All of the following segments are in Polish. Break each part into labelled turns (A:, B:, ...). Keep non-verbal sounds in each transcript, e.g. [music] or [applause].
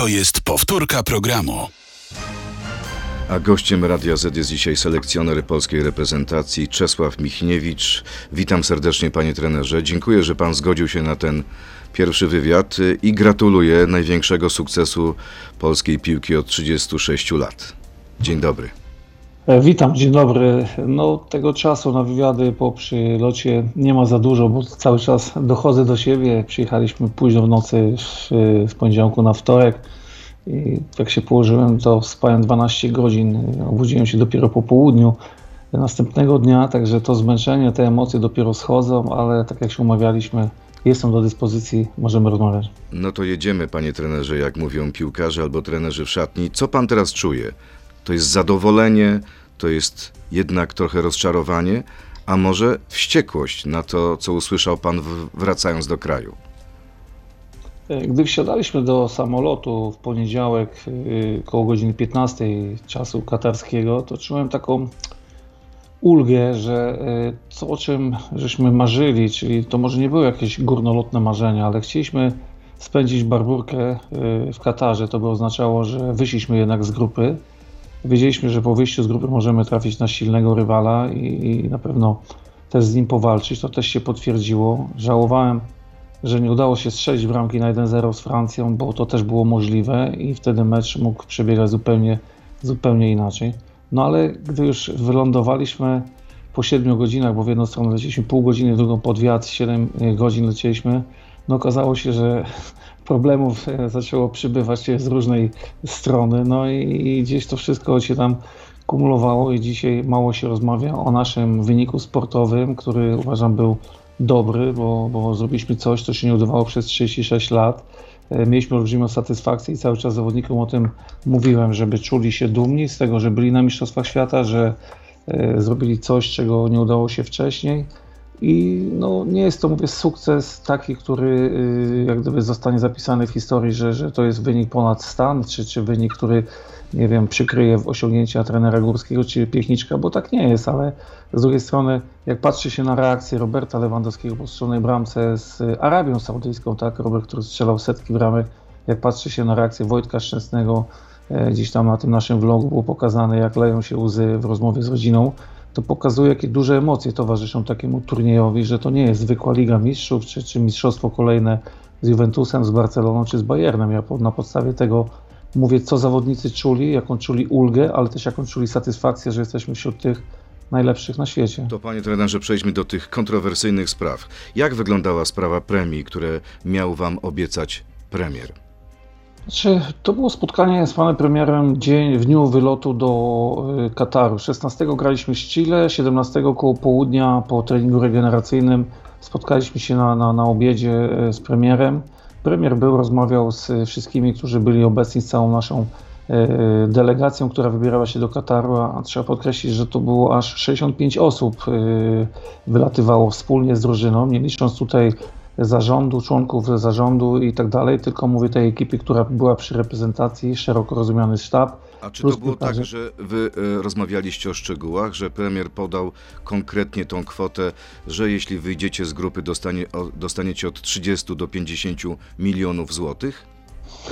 A: To jest powtórka programu.
B: A gościem Radia Z jest dzisiaj selekcjoner polskiej reprezentacji Czesław Michniewicz. Witam serdecznie panie trenerze. Dziękuję, że pan zgodził się na ten pierwszy wywiad i gratuluję największego sukcesu polskiej piłki od 36 lat. Dzień dobry.
C: E, Witam, dzień dobry. No, tego czasu na wywiady po przylocie nie ma za dużo, bo cały czas dochodzę do siebie. Przyjechaliśmy późno w nocy z, z poniedziałku na wtorek i jak się położyłem, to spałem 12 godzin. Obudziłem się dopiero po południu następnego dnia, także to zmęczenie, te emocje dopiero schodzą, ale tak jak się umawialiśmy, jestem do dyspozycji, możemy rozmawiać.
B: No to jedziemy, panie trenerze, jak mówią piłkarze albo trenerzy w szatni. Co pan teraz czuje? To jest zadowolenie, to jest jednak trochę rozczarowanie, a może wściekłość na to, co usłyszał pan wracając do kraju?
C: E, Gdy wsiadaliśmy do samolotu w poniedziałek yy, koło godziny 15 czasu katarskiego, to czułem taką ulgę, że yy, co o czym żeśmy marzyli, czyli to może nie były jakieś górnolotne marzenia, ale chcieliśmy spędzić barburkę w Katarze. To by oznaczało, że wyszliśmy jednak z grupy. Wiedzieliśmy, że po wyjściu z grupy możemy trafić na silnego rywala i, i na pewno też z nim powalczyć. To też się potwierdziło. Żałowałem, że nie udało się strzelić bramki na 1-0 z Francją, bo to też było możliwe i wtedy mecz mógł przebiegać zupełnie, zupełnie inaczej. No ale gdy już wylądowaliśmy po 7 godzinach, bo w jedną stronę lecieliśmy pół godziny, drugą pod wiatr, 7 godzin lecieliśmy, no okazało się, że problemów e, zaczęło przybywać z różnej strony, no i, gdzieś to wszystko się tam kumulowało i dzisiaj mało się rozmawia o naszym wyniku sportowym, który uważam był dobry, bo, bo zrobiliśmy coś, co się nie udawało przez 36 lat. E, Mieliśmy olbrzymią satysfakcję i cały czas zawodnikom o tym mówiłem, żeby czuli się dumni z tego, że byli na Mistrzostwach Świata, że e, zrobili coś, czego nie udało się wcześniej. I no, nie jest to, mówię, sukces taki, który y, jak gdyby zostanie zapisany w historii, że, że to jest wynik ponad stan, czy, czy wynik, który, nie wiem, przykryje w osiągnięcia trenera Górskiego czy Piechniczka, bo tak nie jest, ale z drugiej strony, jak patrzy się na reakcję Roberta Lewandowskiego po strzelonej bramce z Arabią Saudyjską, tak, Robert, który strzelał setki bramek, jak patrzy się na reakcję Wojtka Szczęsnego, e, gdzieś tam na tym naszym vlogu było pokazane, jak leją się łzy w rozmowie z rodziną, to pokazuje, jakie duże emocje towarzyszą takiemu turniejowi, że to nie jest zwykła Liga Mistrzów, czy, czy mistrzostwo kolejne z Juventusem, z Barceloną, czy z Bayernem. Ja po, na podstawie tego mówię, co zawodnicy czuli, jaką czuli ulgę, ale też jaką czuli satysfakcję, że jesteśmy wśród tych najlepszych na świecie.
B: To panie trenerze, przejdźmy do tych kontrowersyjnych spraw. Jak wyglądała sprawa premii, które miał wam obiecać premier?
C: Znaczy, to było spotkanie z panem premierem dzień, w dniu wylotu do y, Kataru. 16 graliśmy z Chile, 17 koło południa po treningu regeneracyjnym spotkaliśmy się na, na, na obiedzie y, z premierem. Premier był, rozmawiał z wszystkimi, którzy byli obecni, z całą naszą y, delegacją, która wybierała się do Kataru, a trzeba podkreślić, że to było aż 65 osób wylatywało wspólnie z drużyną, nie licząc tutaj zarządu, członków zarządu i tak dalej, tylko mówię tej ekipy, która była przy reprezentacji, szeroko rozumiany sztab.
B: A czy to było tak,
C: piłkarze.
B: że wy e, rozmawialiście o szczegółach, że premier podał konkretnie tą kwotę, że jeśli wyjdziecie z grupy, dostanie, dostaniecie od 30 do 50 milionów złotych?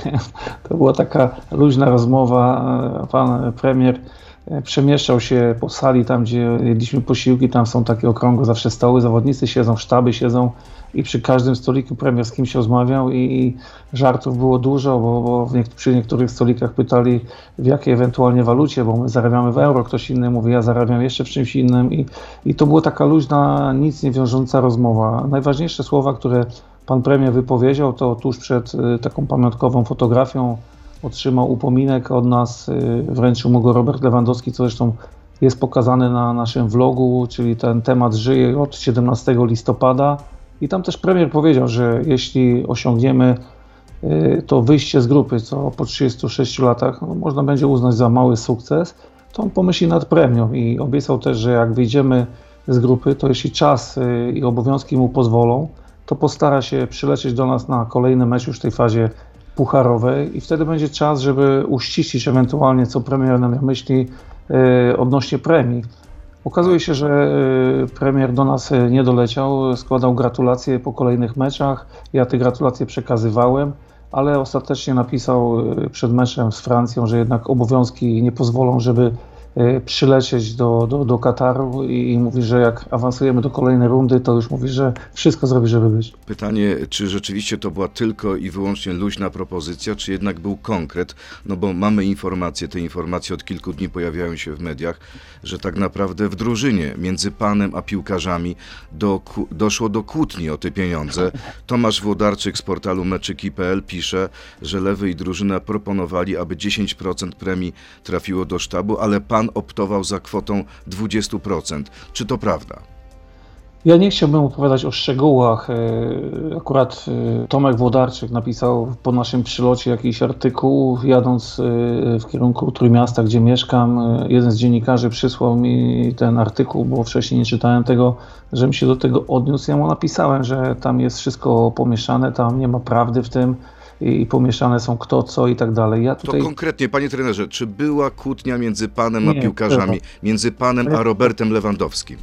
B: [laughs]
C: To była taka luźna rozmowa. e, Pan premier e, przemieszczał się po sali, tam gdzie jedliśmy posiłki, tam są takie okrągłe zawsze stoły, zawodnicy siedzą, sztaby siedzą i przy każdym stoliku premier z kimś rozmawiał i, i żartów było dużo, bo, bo w niek- przy niektórych stolikach pytali w jakiej ewentualnie walucie, bo my zarabiamy w euro, ktoś inny mówi, ja zarabiam jeszcze w czymś innym i, i to była taka luźna, nic nie wiążąca rozmowa. Najważniejsze słowa, które pan premier wypowiedział, to tuż przed y, taką pamiątkową fotografią otrzymał upominek od nas, y, wręczył mu go Robert Lewandowski, co zresztą jest pokazane na naszym vlogu, czyli ten temat żyje od 17 listopada. I tam też premier powiedział, że jeśli osiągniemy y, to wyjście z grupy, co po 36 latach no, można będzie uznać za mały sukces, to on pomyśli nad premią i obiecał też, że jak wyjdziemy z grupy, to jeśli czas y, i obowiązki mu pozwolą, to postara się przylecieć do nas na kolejny mecz już w tej fazie pucharowej i wtedy będzie czas, żeby uściślić ewentualnie, co premier nam myśli y, odnośnie premii. Okazuje się, że y, premier do nas y, nie doleciał, składał gratulacje po kolejnych meczach. Ja te gratulacje przekazywałem. ale ostatecznie napisał y, przed meczem z Francją, że jednak obowiązki nie pozwolą, żeby przylecieć do, do, do Kataru i, i mówi, że jak awansujemy do kolejnej rundy, to już mówi, że wszystko zrobi, żeby być.
B: Pytanie, czy rzeczywiście to była tylko i wyłącznie luźna propozycja, czy jednak był konkret? No bo mamy informacje, te informacje od kilku dni pojawiają się w mediach, że tak naprawdę w drużynie między panem a piłkarzami do, doszło do kłótni o te pieniądze. Tomasz Włodarczyk z portalu meczyki.pl pisze, że Lewy i drużyna proponowali, aby 10% premii trafiło do sztabu, ale pan optował za kwotą 20%. Czy to prawda?
C: Ja nie chciałbym opowiadać o szczegółach. E, Akurat e, Tomek Włodarczyk napisał po naszym przylocie jakiś artykuł, jadąc e, w kierunku Trójmiasta, gdzie mieszkam. Jeden z dziennikarzy przysłał mi ten artykuł, bo wcześniej nie czytałem tego, żebym się do tego odniósł. Ja mu napisałem, że tam jest wszystko pomieszane, tam nie ma prawdy w tym i pomieszane są kto, co i tak dalej. Ja
B: To
C: tutaj
B: konkretnie, panie trenerze, czy była kłótnia między panem a
C: Nie,
B: piłkarzami,
C: była.
B: między panem a Robertem Lewandowskim?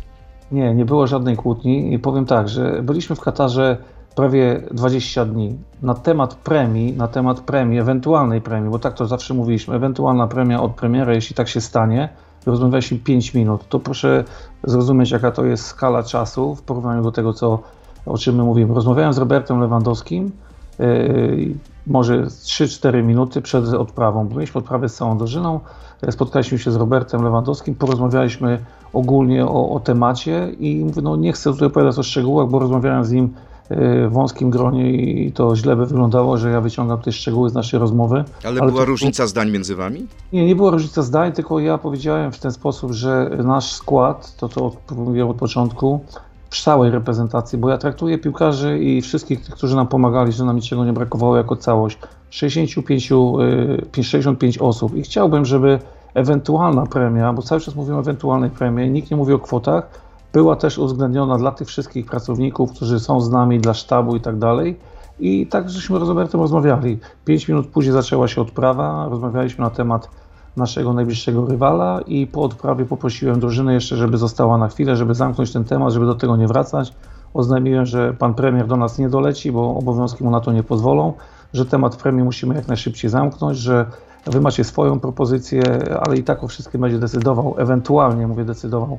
C: Nie, nie było żadnej kłótni i powiem tak, że byliśmy w Katarze prawie 20 dni. Na temat premii, na temat premii, ewentualnej premii, bo tak to zawsze mówiliśmy, ewentualna premia od premiera, jeśli tak się stanie, rozmawialiśmy 5 minut. To proszę zrozumieć, jaka to jest skala czasu w porównaniu do tego, co, o czym my mówimy. Rozmawiałem z Robertem Lewandowskim, może 3-4 minuty przed odprawą. Byliśmy odprawę z całą drużyną, e, spotkaliśmy się z Robertem Lewandowskim, porozmawialiśmy ogólnie o, o temacie i mówię, no nie chcę tutaj opowiadać o szczegółach, bo rozmawiałem z nim e, w wąskim gronie i to źle by wyglądało, że ja wyciągam te szczegóły z naszej rozmowy.
B: Ale,
C: Ale
B: była
C: to-
B: różnica zdań między wami?
C: Nie, nie była różnica zdań, tylko ja powiedziałem w ten sposób, że nasz skład, to od- mówiłem od początku, w całej reprezentacji, bo ja traktuję piłkarzy i wszystkich tych, którzy nam pomagali, że nam niczego nie brakowało jako całość, 65, y, 65 osób i chciałbym, żeby ewentualna premia, bo cały czas mówimy o ewentualnej premii, nikt nie mówi o kwotach, była też uwzględniona dla tych wszystkich pracowników, którzy są z nami, dla sztabu i tak dalej. I tak żeśmy z Robertem rozmawiali. Pięć minut później zaczęła się odprawa, rozmawialiśmy na temat naszego najbliższego rywala i po odprawie poprosiłem drużynę jeszcze, żeby została na chwilę, żeby zamknąć ten temat, żeby do tego nie wracać. Oznajmiłem, że pan premier do nas nie doleci, bo obowiązki mu na to nie pozwolą, że temat premii musimy jak najszybciej zamknąć, że wy macie swoją propozycję, ale i tak o wszystkim będzie decydował, ewentualnie mówię decydował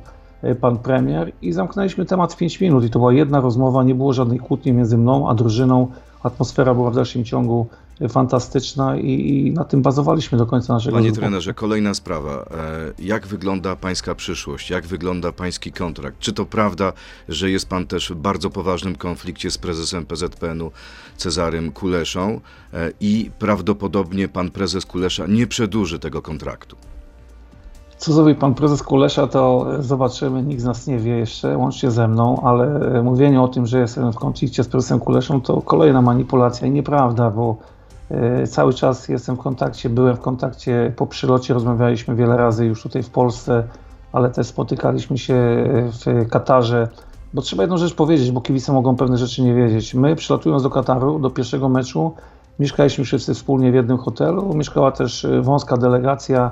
C: pan premier i zamknęliśmy temat w 5 minut i to była jedna rozmowa, nie było żadnej kłótni między mną a drużyną, atmosfera była w dalszym ciągu e, fantastyczna i, i na tym bazowaliśmy do końca naszego
B: Panie
C: wyboru.
B: trenerze, kolejna sprawa. E, Jak wygląda pańska przyszłość? Jak wygląda pański kontrakt? Czy to prawda, że jest pan też w bardzo poważnym konflikcie z prezesem PZPN-u Cezarym Kuleszą e, i prawdopodobnie pan prezes Kulesza nie przedłuży tego kontraktu?
C: Co zrobi pan prezes Kulesza, to e, zobaczymy. Nikt z nas nie wie jeszcze, łącznie ze mną, ale e, mówienie o tym, że jestem w konflikcie z prezesem Kuleszą, to kolejna manipulacja i nieprawda, bo e, cały czas jestem w kontakcie, byłem w kontakcie po przylocie, rozmawialiśmy wiele razy już tutaj w Polsce, ale też spotykaliśmy się w Katarze. Bo trzeba jedną rzecz powiedzieć, bo kibice mogą pewne rzeczy nie wiedzieć. My przylatując do Kataru, do pierwszego meczu, mieszkaliśmy wszyscy wspólnie w jednym hotelu. Mieszkała też wąska delegacja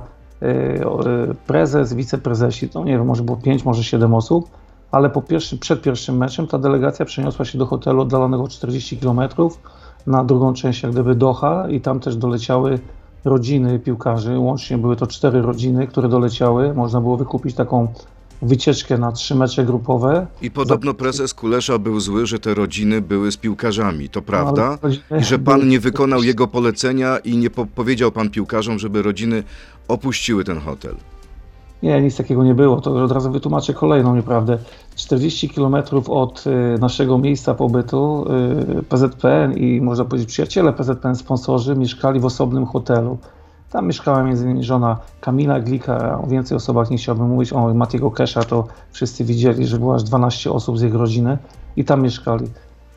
C: prezes, wiceprezesi, to nie wiem, może było 5, może 7 osób, ale po pierwszym, przed pierwszym meczem ta delegacja przeniosła się do hotelu oddalonego o 40 km na drugą część jak gdyby Doha i tam też doleciały rodziny piłkarzy, łącznie były to cztery rodziny, które doleciały, można było wykupić taką wycieczkę na trzy mecze grupowe.
B: I podobno prezes Kulesza był zły, że te rodziny były z piłkarzami. To prawda? I że pan nie wykonał jego polecenia i nie po- powiedział pan piłkarzom, żeby rodziny opuściły ten hotel.
C: Nie, nic takiego nie było. To od razu wytłumaczę kolejną nieprawdę. 40 km od y, naszego miejsca pobytu y, PZPN i można powiedzieć przyjaciele PZPN, sponsorzy, mieszkali w osobnym hotelu. Tam mieszkała m.in. żona Kamila Glika, o więcej osobach nie chciałbym mówić, o Matiego Kesza to wszyscy widzieli, że było aż 12 osób z jego rodziny i tam mieszkali.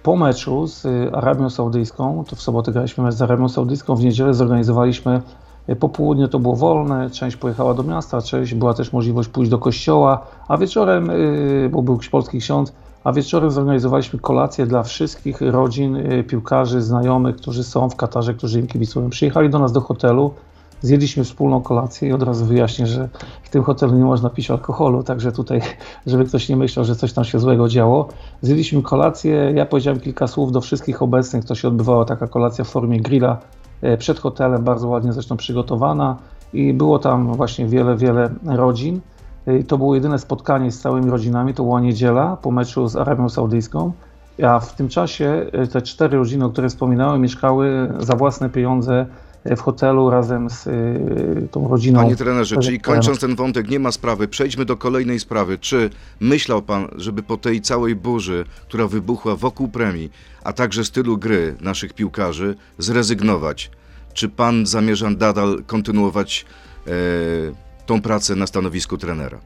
C: Po meczu z y, Arabią Saudyjską, to w sobotę graliśmy mecz z Arabią Saudyjską, w niedzielę zorganizowaliśmy y, po południu to było wolne, część pojechała do miasta, część była też możliwość pójść do kościoła, a wieczorem, y, bo był polski ksiądz, a wieczorem zorganizowaliśmy kolację dla wszystkich rodzin, piłkarzy, znajomych, którzy są w Katarze, którzy im kibicują. Przyjechali do nas do hotelu, Zjedliśmy wspólną kolację i od razu wyjaśnię, że w tym hotelu nie można pić alkoholu, także tutaj, żeby ktoś nie myślał, że coś tam się złego działo. Zjedliśmy kolację, ja powiedziałem kilka słów do wszystkich obecnych, to się odbywała taka kolacja w formie grilla e, przed hotelem, bardzo ładnie zresztą przygotowana i było tam właśnie wiele, wiele rodzin. I to było jedyne spotkanie z całymi rodzinami, to była niedziela po meczu z Arabią Saudyjską. A w tym czasie e, te cztery rodziny, o których wspominałem, mieszkały za własne pieniądze e, w hotelu razem z y, tą rodziną.
B: Panie trenerze, czyli kończąc ten wątek, nie ma sprawy. Przejdźmy do kolejnej sprawy. Czy myślał pan, żeby po tej całej burzy, która wybuchła wokół premii, a także stylu gry naszych piłkarzy, zrezygnować? Czy pan zamierza nadal kontynuować e, tą pracę na stanowisku trenera?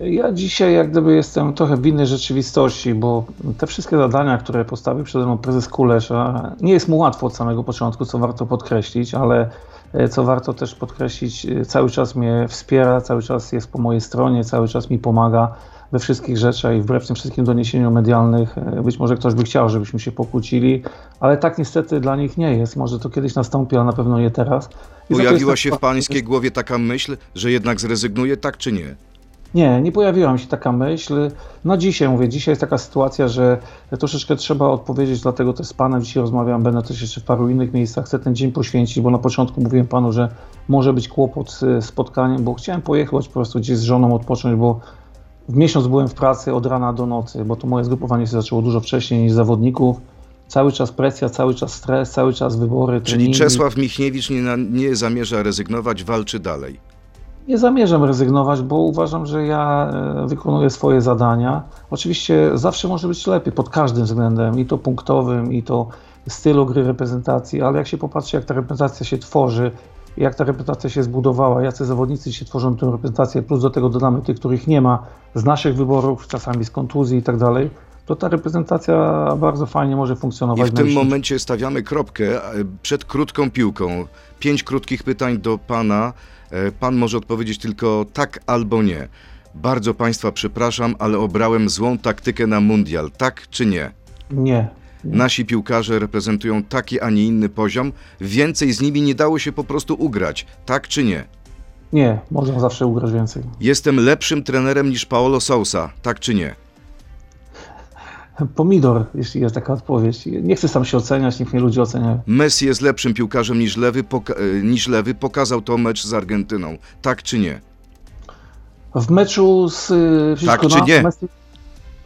C: Ja dzisiaj jak gdyby jestem trochę w innej rzeczywistości, bo te wszystkie zadania, które postawił przede mną prezes Kulesza, nie jest mu łatwo od samego początku, co warto podkreślić, ale e, co warto też podkreślić, e, cały czas mnie wspiera, cały czas jest po mojej stronie, cały czas mi pomaga we wszystkich rzeczach i wbrew tym wszystkim doniesieniom medialnych, e, być może ktoś by chciał, żebyśmy się pokłócili, ale tak niestety dla nich nie jest. Może to kiedyś nastąpi, ale na pewno nie teraz.
B: I Pojawiła się w pańskiej głowie taka myśl, że jednak zrezygnuje, tak czy nie?
C: Nie, nie pojawiła mi się taka myśl. No dzisiaj mówię, dzisiaj jest taka sytuacja, że troszeczkę trzeba odpowiedzieć, dlatego też z Panem dzisiaj rozmawiam, będę też jeszcze w paru innych miejscach, chcę ten dzień poświęcić, bo na początku mówiłem Panu, że może być kłopot z spotkaniem, bo chciałem pojechać po prostu gdzieś z żoną odpocząć, bo w miesiąc byłem w pracy od rana do nocy, bo to moje zgrupowanie się zaczęło dużo wcześniej niż zawodników. Cały czas presja, cały czas stres, cały czas wybory.
B: Czyli treningi. Czesław Michniewicz nie, nie zamierza rezygnować, walczy dalej.
C: Nie zamierzam rezygnować, bo uważam, że ja e, wykonuję swoje zadania. Oczywiście zawsze może być lepiej pod każdym względem, i to punktowym, i to stylu gry reprezentacji, ale jak się popatrzy, jak ta reprezentacja się tworzy, jak ta reprezentacja się zbudowała, jacy zawodnicy się tworzą tę reprezentację, plus do tego dodamy tych, których nie ma z naszych wyborów, czasami z kontuzji i tak dalej, to ta reprezentacja bardzo fajnie może funkcjonować.
B: I w tym momencie stawiamy kropkę e, przed krótką piłką. Pięć krótkich pytań do Pana. E, pan może odpowiedzieć tylko tak albo nie. Bardzo Państwa przepraszam, ale obrałem złą taktykę na mundial. Tak czy nie?
C: Nie.
B: Nasi piłkarze reprezentują taki, a nie inny poziom. Więcej z nimi nie dało się po prostu ugrać. Tak czy nie?
C: Nie, można zawsze ugrać więcej.
B: Jestem lepszym trenerem niż Paolo Sousa. Tak czy nie?
C: Pomidor, jeśli jest taka odpowiedź. Nie chcę sam się oceniać, niech mnie ludzie oceniają.
B: Messi jest lepszym piłkarzem niż lewy, poka- e, niż lewy. Pokazał to mecz z Argentyną. Tak czy nie?
C: W meczu z...
B: Tak czy nie?
C: Messi,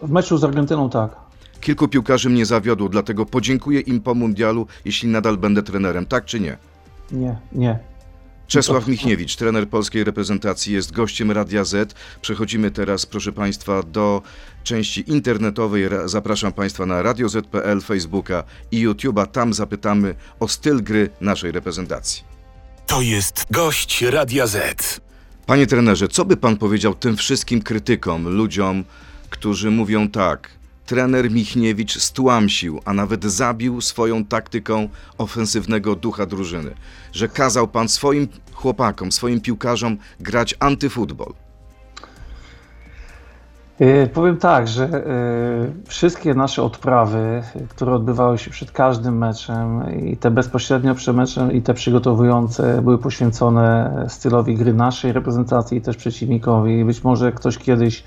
C: w meczu z Argentyną tak.
B: Kilku piłkarzy mnie zawiodło, dlatego podziękuję im po mundialu, jeśli nadal będę trenerem. Tak czy nie?
C: Nie, nie.
B: Czesław Michniewicz, trener polskiej reprezentacji, jest gościem Radia Z. Przechodzimy teraz, proszę Państwa, do części internetowej. Zapraszam Państwa na radioz.pl, Facebooka i YouTube'a. Tam zapytamy o styl gry naszej reprezentacji.
A: To jest gość Radia Z.
B: Panie trenerze, co by Pan powiedział tym wszystkim krytykom, ludziom, którzy mówią tak – trener Michniewicz stłamsił, a nawet zabił swoją taktyką ofensywnego ducha drużyny, że kazał pan swoim chłopakom, swoim piłkarzom grać antyfutbol?
C: Yy, powiem tak, że yy, wszystkie nasze odprawy, które odbywały się przed każdym meczem, i te bezpośrednio przed meczem, i te przygotowujące, były poświęcone stylowi gry naszej reprezentacji i też przeciwnikowi. Być może ktoś kiedyś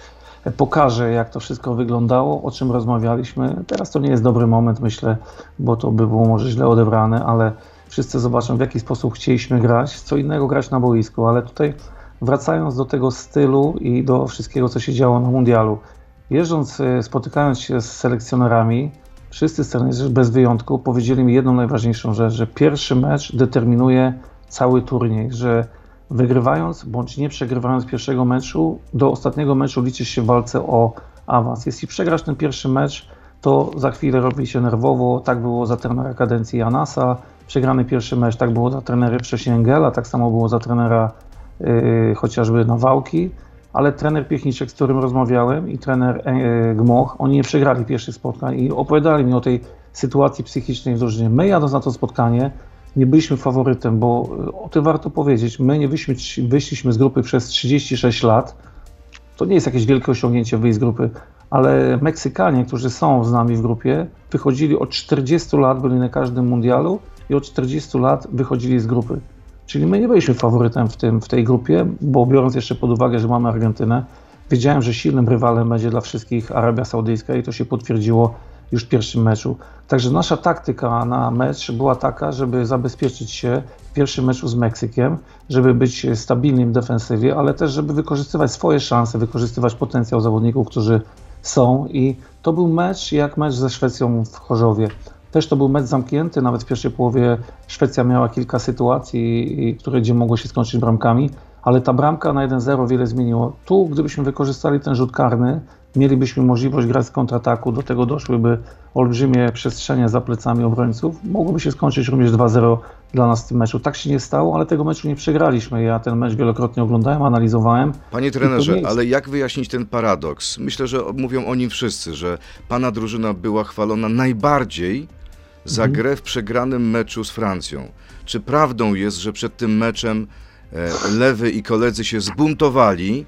C: pokażę, jak to wszystko wyglądało, o czym rozmawialiśmy. Teraz to nie jest dobry moment, myślę, bo to by było może źle odebrane, ale wszyscy zobaczą, w jaki sposób chcieliśmy grać. Co innego grać na boisku, ale tutaj wracając do tego stylu i do wszystkiego, co się działo na mundialu. Jeżdżąc, e, spotykając się z selekcjonerami, wszyscy trenerzy bez wyjątku powiedzieli mi jedną najważniejszą rzecz, że pierwszy mecz determinuje cały turniej, że wygrywając bądź nie przegrywając pierwszego meczu, do ostatniego meczu liczysz się w walce o awans. Jeśli przegrasz ten pierwszy mecz, to za chwilę robi się nerwowo. Tak było za trenera kadencji Janasa. Przegrany pierwszy mecz, tak było za trenery wcześniej Engela, tak samo było za trenera yy, chociażby Nawałki. Ale trener Piechniczek, z którym rozmawiałem i trener yy, Gmoch, oni nie przegrali pierwszych spotkań i opowiadali mi o tej sytuacji psychicznej w drużynie. My jadąc na to spotkanie, nie byliśmy faworytem, bo e, o tym warto powiedzieć. My nie wyszliśmy, wyszliśmy z grupy przez 36 lat. To nie jest jakieś wielkie osiągnięcie wyjść z grupy, ale Meksykanie, którzy są z nami w grupie, wychodzili od 40 lat, byli na każdym mundialu i od 40 lat wychodzili z grupy. Czyli my nie byliśmy faworytem w, tym, w tej grupie, bo biorąc jeszcze pod uwagę, że mamy Argentynę, wiedziałem, że silnym rywalem będzie dla wszystkich Arabia Saudyjska i to się potwierdziło już w pierwszym meczu. Także nasza taktyka na mecz była taka, żeby zabezpieczyć się w pierwszym meczu z Meksykiem, żeby być stabilnym w defensywie, ale też żeby wykorzystywać swoje szanse, wykorzystywać potencjał zawodników, którzy są i to był mecz jak mecz ze Szwecją w Chorzowie. Też to był mecz zamknięty, nawet w pierwszej połowie Szwecja miała kilka sytuacji, które gdzie mogło się skończyć bramkami, ale ta bramka na 1-0 wiele zmieniło. Tu, gdybyśmy wykorzystali ten rzut karny, mielibyśmy możliwość grać z kontrataku, do tego doszłyby olbrzymie przestrzenie za plecami obrońców. Mogłoby się skończyć również 2-0 dla nas w tym meczu. Tak się nie stało, ale tego meczu nie przegraliśmy. Ja ten mecz wielokrotnie oglądałem, analizowałem.
B: Panie trenerze, ale jak wyjaśnić ten paradoks? Myślę, że mówią o nim wszyscy, że pana drużyna była chwalona najbardziej za mhm. grę w przegranym meczu z Francją. Czy prawdą jest, że przed tym meczem e, Lewy i koledzy się zbuntowali,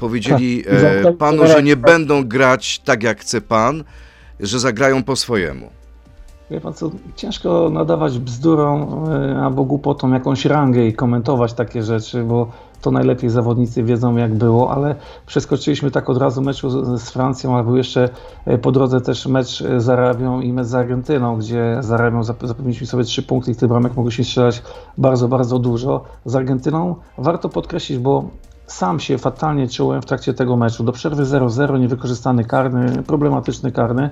B: powiedzieli tak. e, panu, że nie będą grać tak jak chce pan, że zagrają po swojemu?
C: Wie pan co, ciężko nadawać bzdurą e, albo głupotą jakąś rangę i komentować takie rzeczy, bo to najlepiej zawodnicy wiedzą jak było, ale przeskoczyliśmy tak od razu meczu z, Francją, a był jeszcze e, po drodze też mecz z Arabią i mecz z Argentyną, gdzie z Arabią zapewniliśmy sobie trzy punkty i tych bramek mogliśmy strzelać bardzo, bardzo dużo. Z Argentyną warto podkreślić, bo sam się fatalnie czułem w trakcie tego meczu. Do przerwy 0-0, niewykorzystany karny, problematyczny karny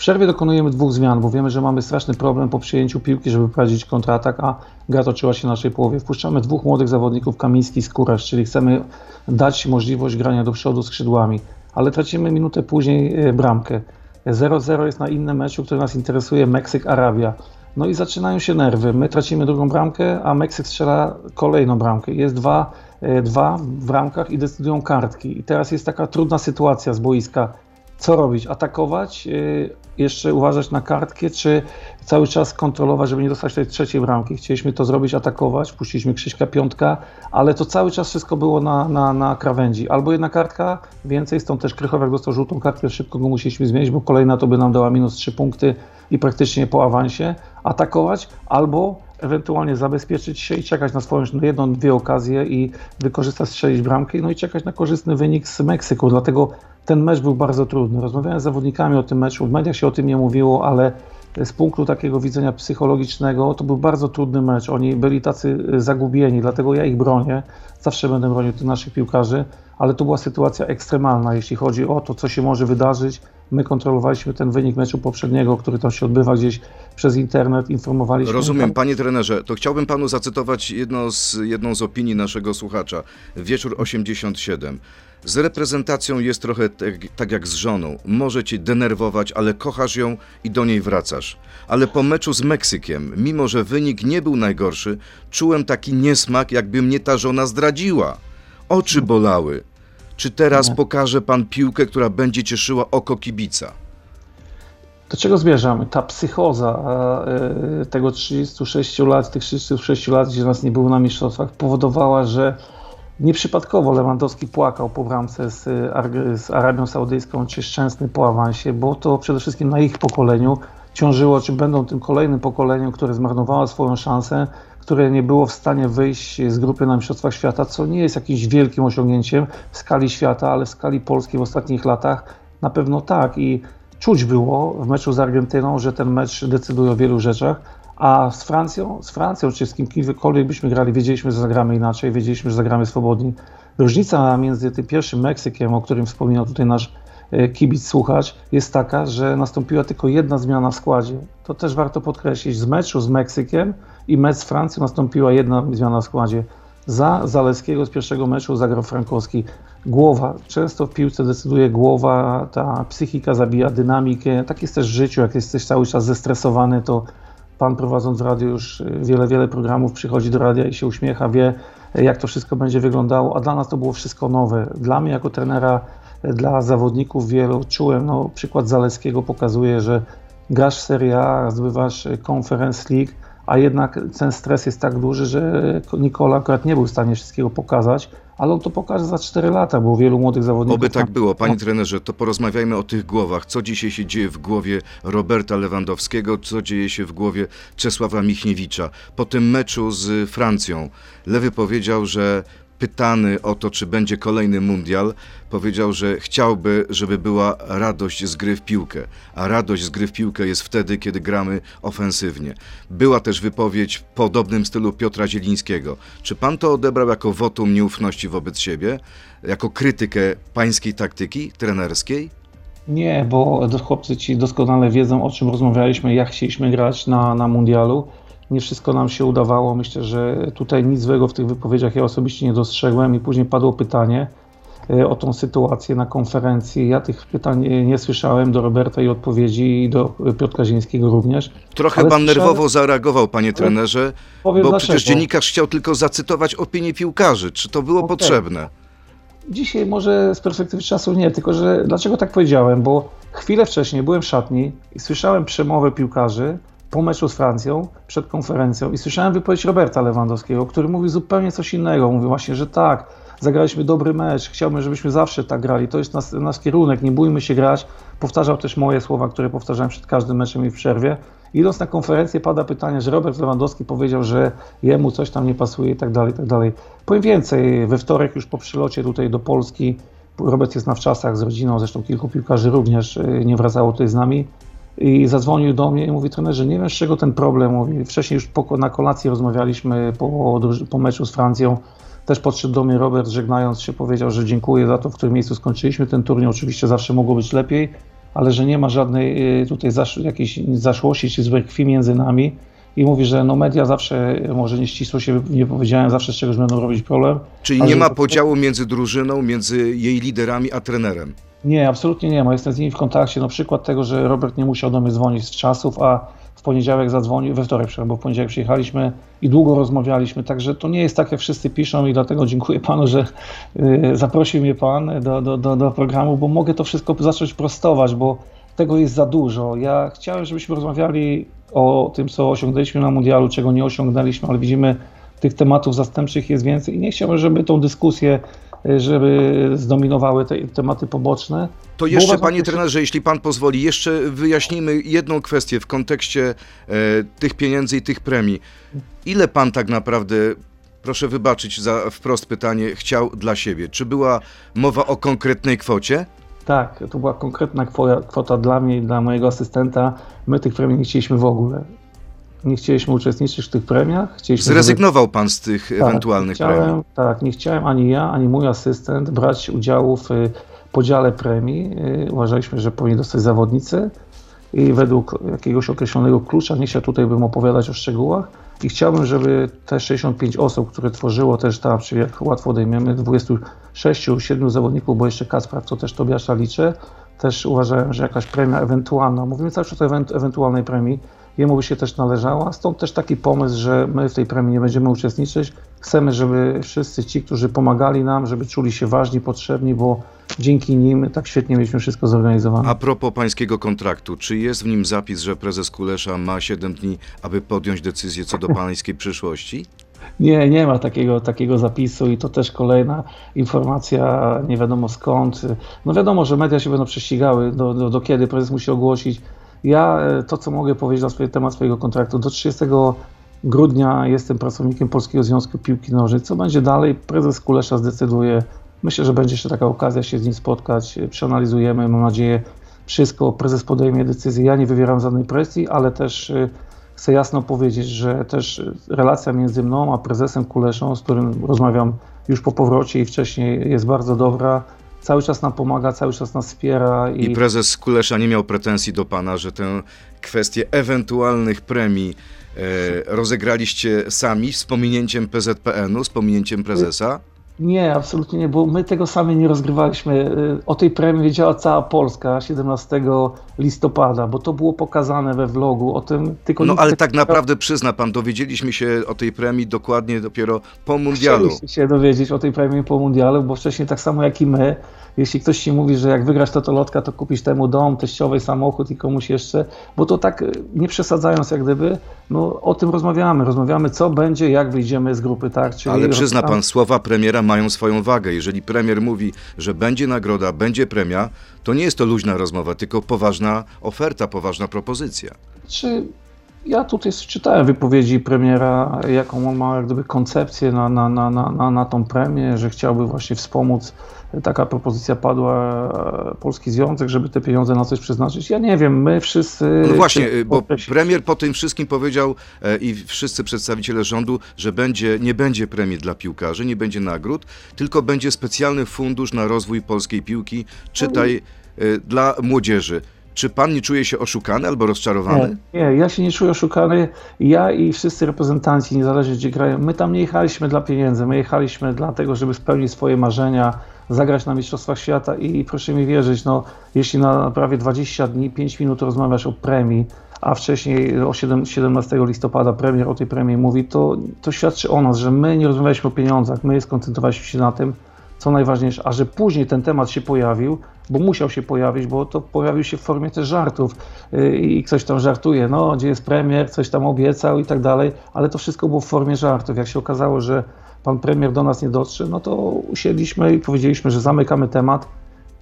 C: przerwie dokonujemy dwóch zmian, bo wiemy, że mamy straszny problem po przyjęciu piłki, żeby prowadzić kontratak, a gra toczyła się w naszej połowie. Wpuszczamy dwóch młodych zawodników, Kamiński i Skórasz, czyli chcemy dać możliwość grania do przodu skrzydłami, ale tracimy minutę później e, bramkę. 0-0 jest na innym meczu, który nas interesuje, Meksyk-Arabia. No i zaczynają się nerwy. My tracimy drugą bramkę, a Meksyk strzela kolejną bramkę. Jest dwa, dwa w ramkach i decydują kartki. I teraz jest taka trudna sytuacja z boiska. Co robić? Atakować? E, jeszcze uważać na kartkę, czy cały czas kontrolować, żeby nie dostać tej trzeciej bramki. Chcieliśmy to zrobić, atakować, puściliśmy Krzyśka Piątka, ale to cały czas wszystko było na, na, na krawędzi. Albo jedna kartka, więcej, stąd też Krychowiak dostał żółtą kartkę, szybko go musieliśmy zmienić, bo kolejna to by nam dała minus 3 punkty i praktycznie po awansie. Atakować, albo ewentualnie zabezpieczyć się i czekać na swoją jedną, dwie okazje i wykorzystać, strzelić bramkę, no i czekać na korzystny wynik z Meksyku. Dlatego ten mecz był bardzo trudny. Rozmawiałem z zawodnikami o tym meczu, w mediach się o tym nie mówiło, ale z punktu takiego widzenia psychologicznego to był bardzo trudny mecz. Oni byli tacy zagubieni, dlatego ja ich bronię. Zawsze będę bronił tych naszych piłkarzy, ale to była sytuacja ekstremalna, jeśli chodzi o to, co się może wydarzyć. My kontrolowaliśmy ten wynik meczu poprzedniego, który tam się odbywa gdzieś przez internet, informowaliśmy.
B: Rozumiem, panie trenerze, to chciałbym panu zacytować jedno z, jedną z opinii naszego słuchacza. Wieczór 87. Z reprezentacją jest trochę tak, tak, jak z żoną. Może cię denerwować, ale kochasz ją i do niej wracasz. Ale po meczu z Meksykiem, mimo że wynik nie był najgorszy, czułem taki niesmak, jakby mnie ta żona zdradziła. Oczy bolały. Czy teraz pokaże pan piłkę, która będzie cieszyła oko kibica?
C: Do czego zmierzamy? Ta psychoza e, tego 36 lat, tych 36 lat, gdzie nas nie było na mistrzostwach, powodowała, że Nieprzypadkowo Lewandowski płakał po bramce z, z Arabią Saudyjską czy Szczęsny po awansie, bo to przede wszystkim na ich pokoleniu ciążyło, czy będą tym kolejnym pokoleniem, które zmarnowało swoją szansę, które nie było w stanie wyjść z grupy na Mistrzostwach Świata, co nie jest jakimś wielkim osiągnięciem w skali świata, ale w skali Polski w ostatnich latach na pewno tak. I czuć było w meczu z Argentyną, że ten mecz decyduje o wielu rzeczach, a z Francją, z Francją czy z kimkolwiek byśmy grali, wiedzieliśmy, że zagramy inaczej, wiedzieliśmy, że zagramy swobodnie. Różnica między tym pierwszym Meksykiem, o którym wspominał tutaj nasz e, kibic słuchacz, jest taka, że nastąpiła tylko jedna zmiana w składzie. To też warto podkreślić. Z meczu z Meksykiem i mecz z Francją nastąpiła jedna zmiana w składzie. Za Zaleskiego z pierwszego meczu zagrał Frankowski. Głowa, często w piłce decyduje głowa, ta psychika zabija dynamikę. Tak jest też w życiu, jak jesteś cały czas zestresowany, to pan prowadząc radio już y, wiele, wiele programów przychodzi do radia i się uśmiecha, wie jak to wszystko będzie wyglądało, a dla nas to było wszystko nowe. Dla mnie jako trenera, y, dla zawodników wielu czułem, no przykład Zaleskiego pokazuje, że grasz Serie A, zdobywasz y, Conference League, a jednak ten stres jest tak duży, że Nikola akurat nie był w stanie wszystkiego pokazać, ale on to pokaże za 4 lata, bo wielu młodych zawodników...
B: Oby tak było. Panie trenerze, to porozmawiajmy o tych głowach. Co dzisiaj się dzieje w głowie Roberta Lewandowskiego, co dzieje się w głowie Czesława Michniewicza. Po tym meczu z Francją Lewy powiedział, że pytany o to, czy będzie kolejny mundial, powiedział, że chciałby, żeby była radość z gry w piłkę. A radość z gry w piłkę jest wtedy, kiedy gramy ofensywnie. Była też wypowiedź w podobnym stylu Piotra Zielińskiego. Czy pan to odebrał jako wotum nieufności wobec siebie? Jako krytykę pańskiej taktyki trenerskiej?
C: Nie, bo chłopcy ci doskonale wiedzą, o czym rozmawialiśmy, jak chcieliśmy grać na, na mundialu. Nie wszystko nam się udawało. Myślę, że tutaj nic złego w tych wypowiedziach ja osobiście nie dostrzegłem i później padło pytanie e, o tą sytuację na konferencji. Ja tych pytań e, nie słyszałem do Roberta i odpowiedzi i do Piotra Zińskiego również.
B: Trochę pan
C: słyszałem-
B: nerwowo zareagował, panie trenerze, bo
C: dlaczego.
B: przecież dziennikarz chciał tylko zacytować opinię piłkarzy. Czy to było
C: Okej.
B: potrzebne?
C: Dzisiaj może z perspektywy czasu nie, tylko że dlaczego tak powiedziałem? Bo chwilę wcześniej byłem w szatni i słyszałem przemowę piłkarzy po meczu z Francją, przed konferencją i słyszałem wypowiedź Roberta Lewandowskiego, który mówił zupełnie coś innego. Mówił właśnie, że tak, zagraliśmy dobry mecz, chciałbym, żebyśmy zawsze tak grali, to jest nas, nasz kierunek, nie bójmy się grać. Powtarzał też moje słowa, które powtarzałem przed każdym meczem i w przerwie. Idąc na konferencję pada pytanie, że Robert Lewandowski powiedział, że jemu coś tam nie pasuje i tak dalej, i tak dalej. Powiem więcej, we wtorek już po przylocie tutaj do Polski, Robert jest na wczasach z rodziną, zresztą kilku piłkarzy również y, nie wracało tutaj z nami i zadzwonił do mnie i mówi trenerze, nie wiem z czego ten problem, mówi, wcześniej już po, na kolacji rozmawialiśmy po, po meczu z Francją, też podszedł do mnie Robert, żegnając się, powiedział, że dziękuję za to, w którym miejscu skończyliśmy ten turniej, oczywiście zawsze mogło być lepiej, ale że nie ma żadnej y, tutaj zasz, jakiejś zaszłości czy złej krwi między nami i mówi, że no media zawsze, może nie ścisło się nie powiedziałem, zawsze z czegoś będą robić problem.
B: Czyli nie ma podziału między drużyną, między jej liderami a trenerem.
C: Nie, absolutnie nie ma. Jestem z nimi w kontakcie. No przykład tego, że Robert nie musiał do mnie dzwonić z czasów, a w poniedziałek zadzwonił, we wtorek, przepraszam, bo w poniedziałek przyjechaliśmy i długo rozmawialiśmy, także to nie jest tak, jak wszyscy piszą i dlatego dziękuję panu, że y, zaprosił mnie pan do, do, do, do programu, bo mogę to wszystko zacząć prostować, bo tego jest za dużo. Ja chciałem, żebyśmy rozmawiali o tym, co osiągnęliśmy na mundialu, czego nie osiągnęliśmy, ale widzimy, tych tematów zastępczych jest więcej i nie chciałbym, żeby tą dyskusję, żeby zdominowały te tematy poboczne.
B: To jeszcze, panie
C: że-
B: trenerze, jeśli pan pozwoli, jeszcze wyjaśnijmy jedną kwestię w kontekście e, tych pieniędzy i tych premii. Ile pan tak naprawdę, proszę wybaczyć za wprost pytanie, chciał dla siebie? Czy była mowa o konkretnej kwocie?
C: Tak, to była konkretna kwota, kwota dla mnie i dla mojego asystenta. My tych premii nie chcieliśmy w ogóle. Nie chcieliśmy uczestniczyć w tych premiach. Chcieliśmy żeby-
B: Zrezygnował pan z tych
C: Tak,
B: ewentualnych
C: chciałem,
B: premii?
C: Tak, nie chciałem ani ja, ani mój asystent brać udziału w y, podziale premii. Y, Uważaliśmy, że powinni dostać zawodnicy i według jakiegoś określonego klucza, nie się tutaj bym opowiadać o szczegółach. I chciałbym, żeby te 65 osób, które tworzyło też tam, czyli jak łatwo odejmiemy, 26, 7 zawodników, bo jeszcze Kacpra, co też Tobiasza liczę, też uważałem, że jakaś premia ewentualna, mówimy cały czas o ewent- ewentualnej premii, jemu by się też należała. Stąd też taki pomysł, że my w tej premii nie będziemy uczestniczyć. Chcemy, żeby wszyscy ci, którzy pomagali nam, żeby czuli się ważni, potrzebni, bo dzięki nim tak świetnie mieliśmy wszystko zorganizowane.
B: A propos pańskiego kontraktu, czy jest w nim zapis, że prezes Kulesza ma 7 dni, aby podjąć decyzję co do [laughs] pańskiej przyszłości?
C: Nie, nie ma takiego, takiego zapisu i to też kolejna informacja, nie wiadomo skąd. No wiadomo, że media się będą prześcigały, do, do, do kiedy prezes musi ogłosić. Ja e, to, co mogę powiedzieć na swój temat swojego kontraktu, do 30 grudnia jestem pracownikiem Polskiego Związku Piłki Nożnej. Co będzie dalej? Prezes Kulesza zdecyduje. Myślę, że będzie jeszcze taka okazja się z nim spotkać. Przeanalizujemy, mam nadzieję, wszystko. Prezes podejmie decyzję. Ja nie wywieram żadnej presji, ale też e, chcę jasno powiedzieć, że też relacja między mną a prezesem Kuleszą, z którym rozmawiam już po powrocie i wcześniej, jest bardzo dobra. Cały czas nam pomaga, cały czas nas wspiera
B: I
C: i,
B: prezes Kulesza nie miał pretensji do pana, że tę kwestię ewentualnych premii e, rozegraliście sami z pominięciem PZPN-u, z pominięciem prezesa?
C: Nie, absolutnie nie, bo my tego sami nie rozgrywaliśmy. Y, O tej premii wiedziała cała Polska 17 listopada, bo to było pokazane we vlogu. O tym tylko
B: No ale tak naprawdę przyzna pan, dowiedzieliśmy się o tej premii dokładnie dopiero po mundialu.
C: Chcieliście się dowiedzieć o tej premii po mundialu, bo wcześniej tak samo jak i my, jeśli ktoś ci mówi, że jak wygrasz totolotka, to kupisz temu dom, teściowej samochód i komuś jeszcze, bo to tak y, nie przesadzając jak gdyby, no o tym rozmawiamy. Rozmawiamy co będzie, jak wyjdziemy z grupy, tak? Czyli
B: Ale przyzna pan, słowa premiera mają swoją wagę. Jeżeli premier mówi, że będzie nagroda, będzie premia, to nie jest to luźna rozmowa, tylko poważna oferta, poważna propozycja.
C: Czy ja tutaj czytałem wypowiedzi premiera, jaką on ma jak gdyby koncepcję na, na, na, na, na, tą premię, że chciałby właśnie wspomóc. Taka propozycja padła, e, Polski Związek, żeby te pieniądze na coś przeznaczyć. Ja nie wiem, my wszyscy...
B: No właśnie,
C: czy-
B: bo premier po tym wszystkim powiedział e, i wszyscy przedstawiciele rządu, że będzie, nie będzie premii dla piłkarzy, nie będzie nagród, tylko będzie specjalny fundusz na rozwój polskiej piłki, czytaj e, dla młodzieży. Czy pan nie czuje się oszukany albo rozczarowany?
C: Nie, nie, ja się nie czuję oszukany. Ja i wszyscy reprezentanci, niezależnie gdzie grają, my tam nie jechaliśmy dla pieniędzy, my jechaliśmy dlatego, żeby spełnić swoje marzenia, zagrać na Mistrzostwach Świata i proszę mi wierzyć, no, jeśli na prawie 20 dni, 5 minut rozmawiasz o premii, a wcześniej o 7, 17 listopada premier o tej premii mówi, to, to świadczy o nas, że my nie rozmawialiśmy o pieniądzach, my skoncentrowaliśmy się na tym, co najważniejsze, a że później ten temat się pojawił, bo musiał się pojawić, bo to pojawił się w formie też żartów yy, i ktoś tam żartuje, no gdzie jest premier, coś tam obiecał i tak dalej, ale to wszystko było w formie żartów. Jak się okazało, że pan premier do nas nie dotrze, no to usiedliśmy i powiedzieliśmy, że zamykamy temat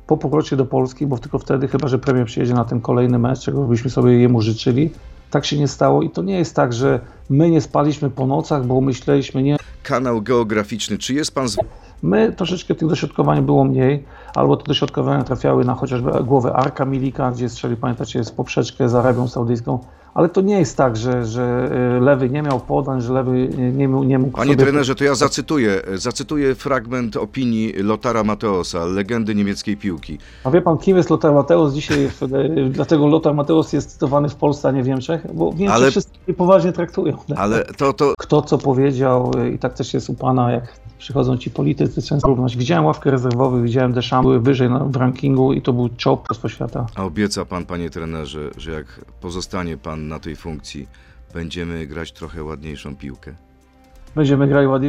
C: po powrocie do Polski, bo tylko wtedy, chyba że premier przyjedzie na ten kolejny mecz, czego byśmy sobie jemu życzyli, tak się nie stało i to nie jest tak, że my nie spaliśmy po nocach, bo myśleliśmy, nie,
B: Kanał geograficzny, czy jest pan z...
C: My troszeczkę tych dośrodkowań było mniej, albo te dośrodkowania trafiały na chociażby głowę Arka Milika, gdzie strzelił, pamiętacie, z poprzeczkę z Arabią Saudyjską, ale to nie jest tak, że, że y, lewy nie miał podań, że lewy nie, nie, mógł- nie mógł
B: Panie
C: sobie...
B: trenerze, to ja zacytuję, zacytuję fragment opinii Lotara Mateosa, legendy niemieckiej piłki.
C: A wie pan, kim jest Lothar Mateusz dzisiaj? W, y, dlatego Lothar Mateusz jest cytowany w Polsce, a nie w Niemczech, bo w Niemczech
B: Ale-
C: wszyscy poważnie traktują.
B: Ale to, to
C: Kto co powiedział y, i tak też jest u pana, jak przychodzą ci politycy, często równać. Widziałem ławkę rezerwowych, widziałem Deschamps, były wyżej w rankingu i to był czołg po świata.
B: A obieca pan, panie trenerze, że jak pozostanie pan na tej funkcji, będziemy grać trochę ładniejszą piłkę.
C: Będziemy ładnie.